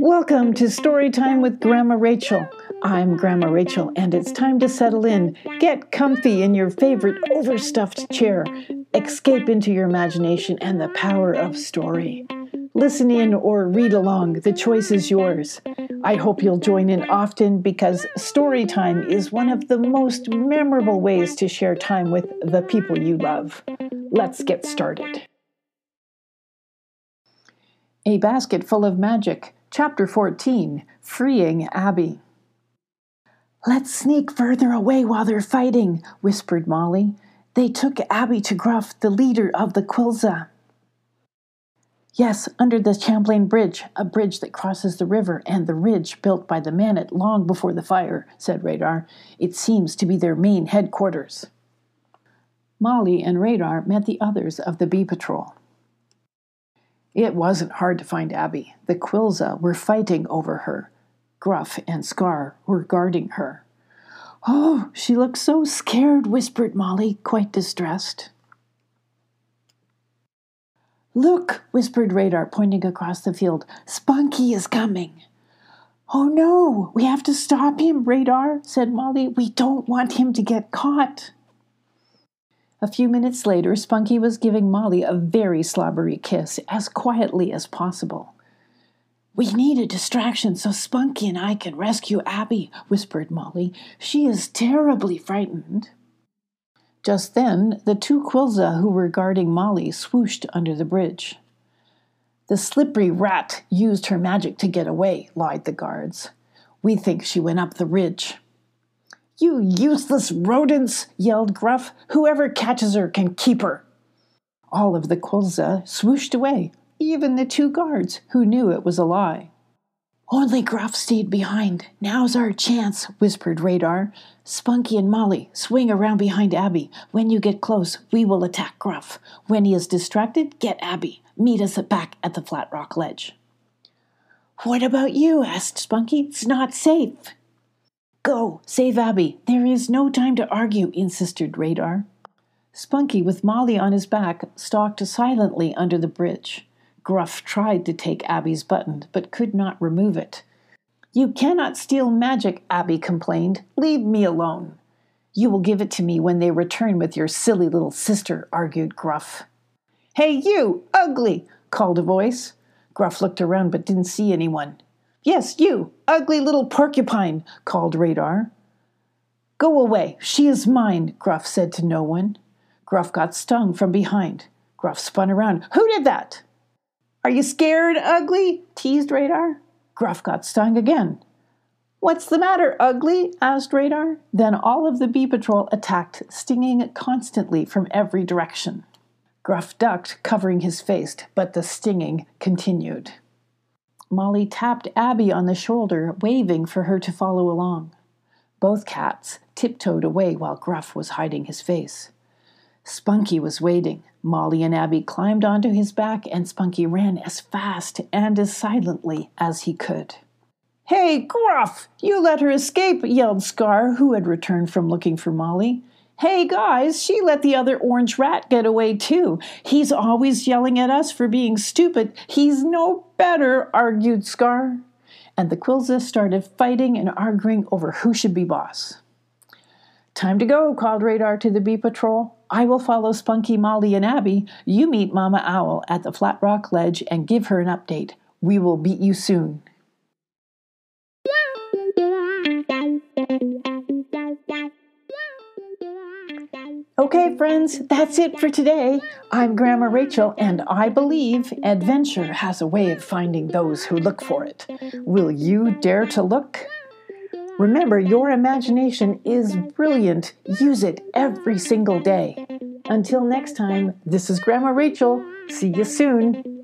Welcome to Storytime with Grandma Rachel. I'm Grandma Rachel, and it's time to settle in. Get comfy in your favorite overstuffed chair. Escape into your imagination and the power of story. Listen in or read along, the choice is yours. I hope you'll join in often because story time is one of the most memorable ways to share time with the people you love. Let's get started. A Basket Full of Magic Chapter 14 Freeing Abby. Let's sneak further away while they're fighting, whispered Molly. They took Abby to Gruff, the leader of the Quillza. Yes, under the Champlain Bridge, a bridge that crosses the river and the ridge built by the Mannett long before the fire, said Radar. It seems to be their main headquarters. Molly and Radar met the others of the Bee Patrol. It wasn't hard to find Abby. The Quillza were fighting over her. Gruff and Scar were guarding her. Oh, she looks so scared, whispered Molly, quite distressed. Look, whispered Radar, pointing across the field. Spunky is coming. Oh no, we have to stop him, Radar, said Molly. We don't want him to get caught. A few minutes later, Spunky was giving Molly a very slobbery kiss, as quietly as possible. We need a distraction so Spunky and I can rescue Abby, whispered Molly. She is terribly frightened. Just then, the two Quillza who were guarding Molly swooshed under the bridge. The slippery rat used her magic to get away, lied the guards. We think she went up the ridge. You useless rodents, yelled Gruff. Whoever catches her can keep her. All of the Quillza swooshed away, even the two guards, who knew it was a lie. Only Gruff stayed behind. Now's our chance, whispered Radar. Spunky and Molly, swing around behind Abby. When you get close, we will attack Gruff. When he is distracted, get Abby. Meet us back at the Flat Rock Ledge. What about you? asked Spunky. It's not safe. Go, save Abby. There is no time to argue, insisted Radar. Spunky, with Molly on his back, stalked silently under the bridge. Gruff tried to take Abby's button, but could not remove it. You cannot steal magic, Abby complained. Leave me alone. You will give it to me when they return with your silly little sister, argued Gruff. Hey, you, ugly, called a voice. Gruff looked around but didn't see anyone. Yes, you, ugly little porcupine, called Radar. Go away, she is mine, Gruff said to no one. Gruff got stung from behind. Gruff spun around. Who did that? Are you scared, ugly? teased Radar. Gruff got stung again. What's the matter, ugly? asked Radar. Then all of the bee patrol attacked, stinging constantly from every direction. Gruff ducked, covering his face, but the stinging continued. Molly tapped Abby on the shoulder, waving for her to follow along. Both cats tiptoed away while Gruff was hiding his face. Spunky was waiting. Molly and Abby climbed onto his back, and Spunky ran as fast and as silently as he could. Hey, Gruff! You let her escape! yelled Scar, who had returned from looking for Molly. Hey guys, she let the other orange rat get away too. He's always yelling at us for being stupid. He's no better, argued Scar. And the Quillza started fighting and arguing over who should be boss. Time to go, called Radar to the bee patrol. I will follow Spunky, Molly, and Abby. You meet Mama Owl at the Flat Rock Ledge and give her an update. We will beat you soon. Okay, friends, that's it for today. I'm Grandma Rachel, and I believe adventure has a way of finding those who look for it. Will you dare to look? Remember, your imagination is brilliant. Use it every single day. Until next time, this is Grandma Rachel. See you soon.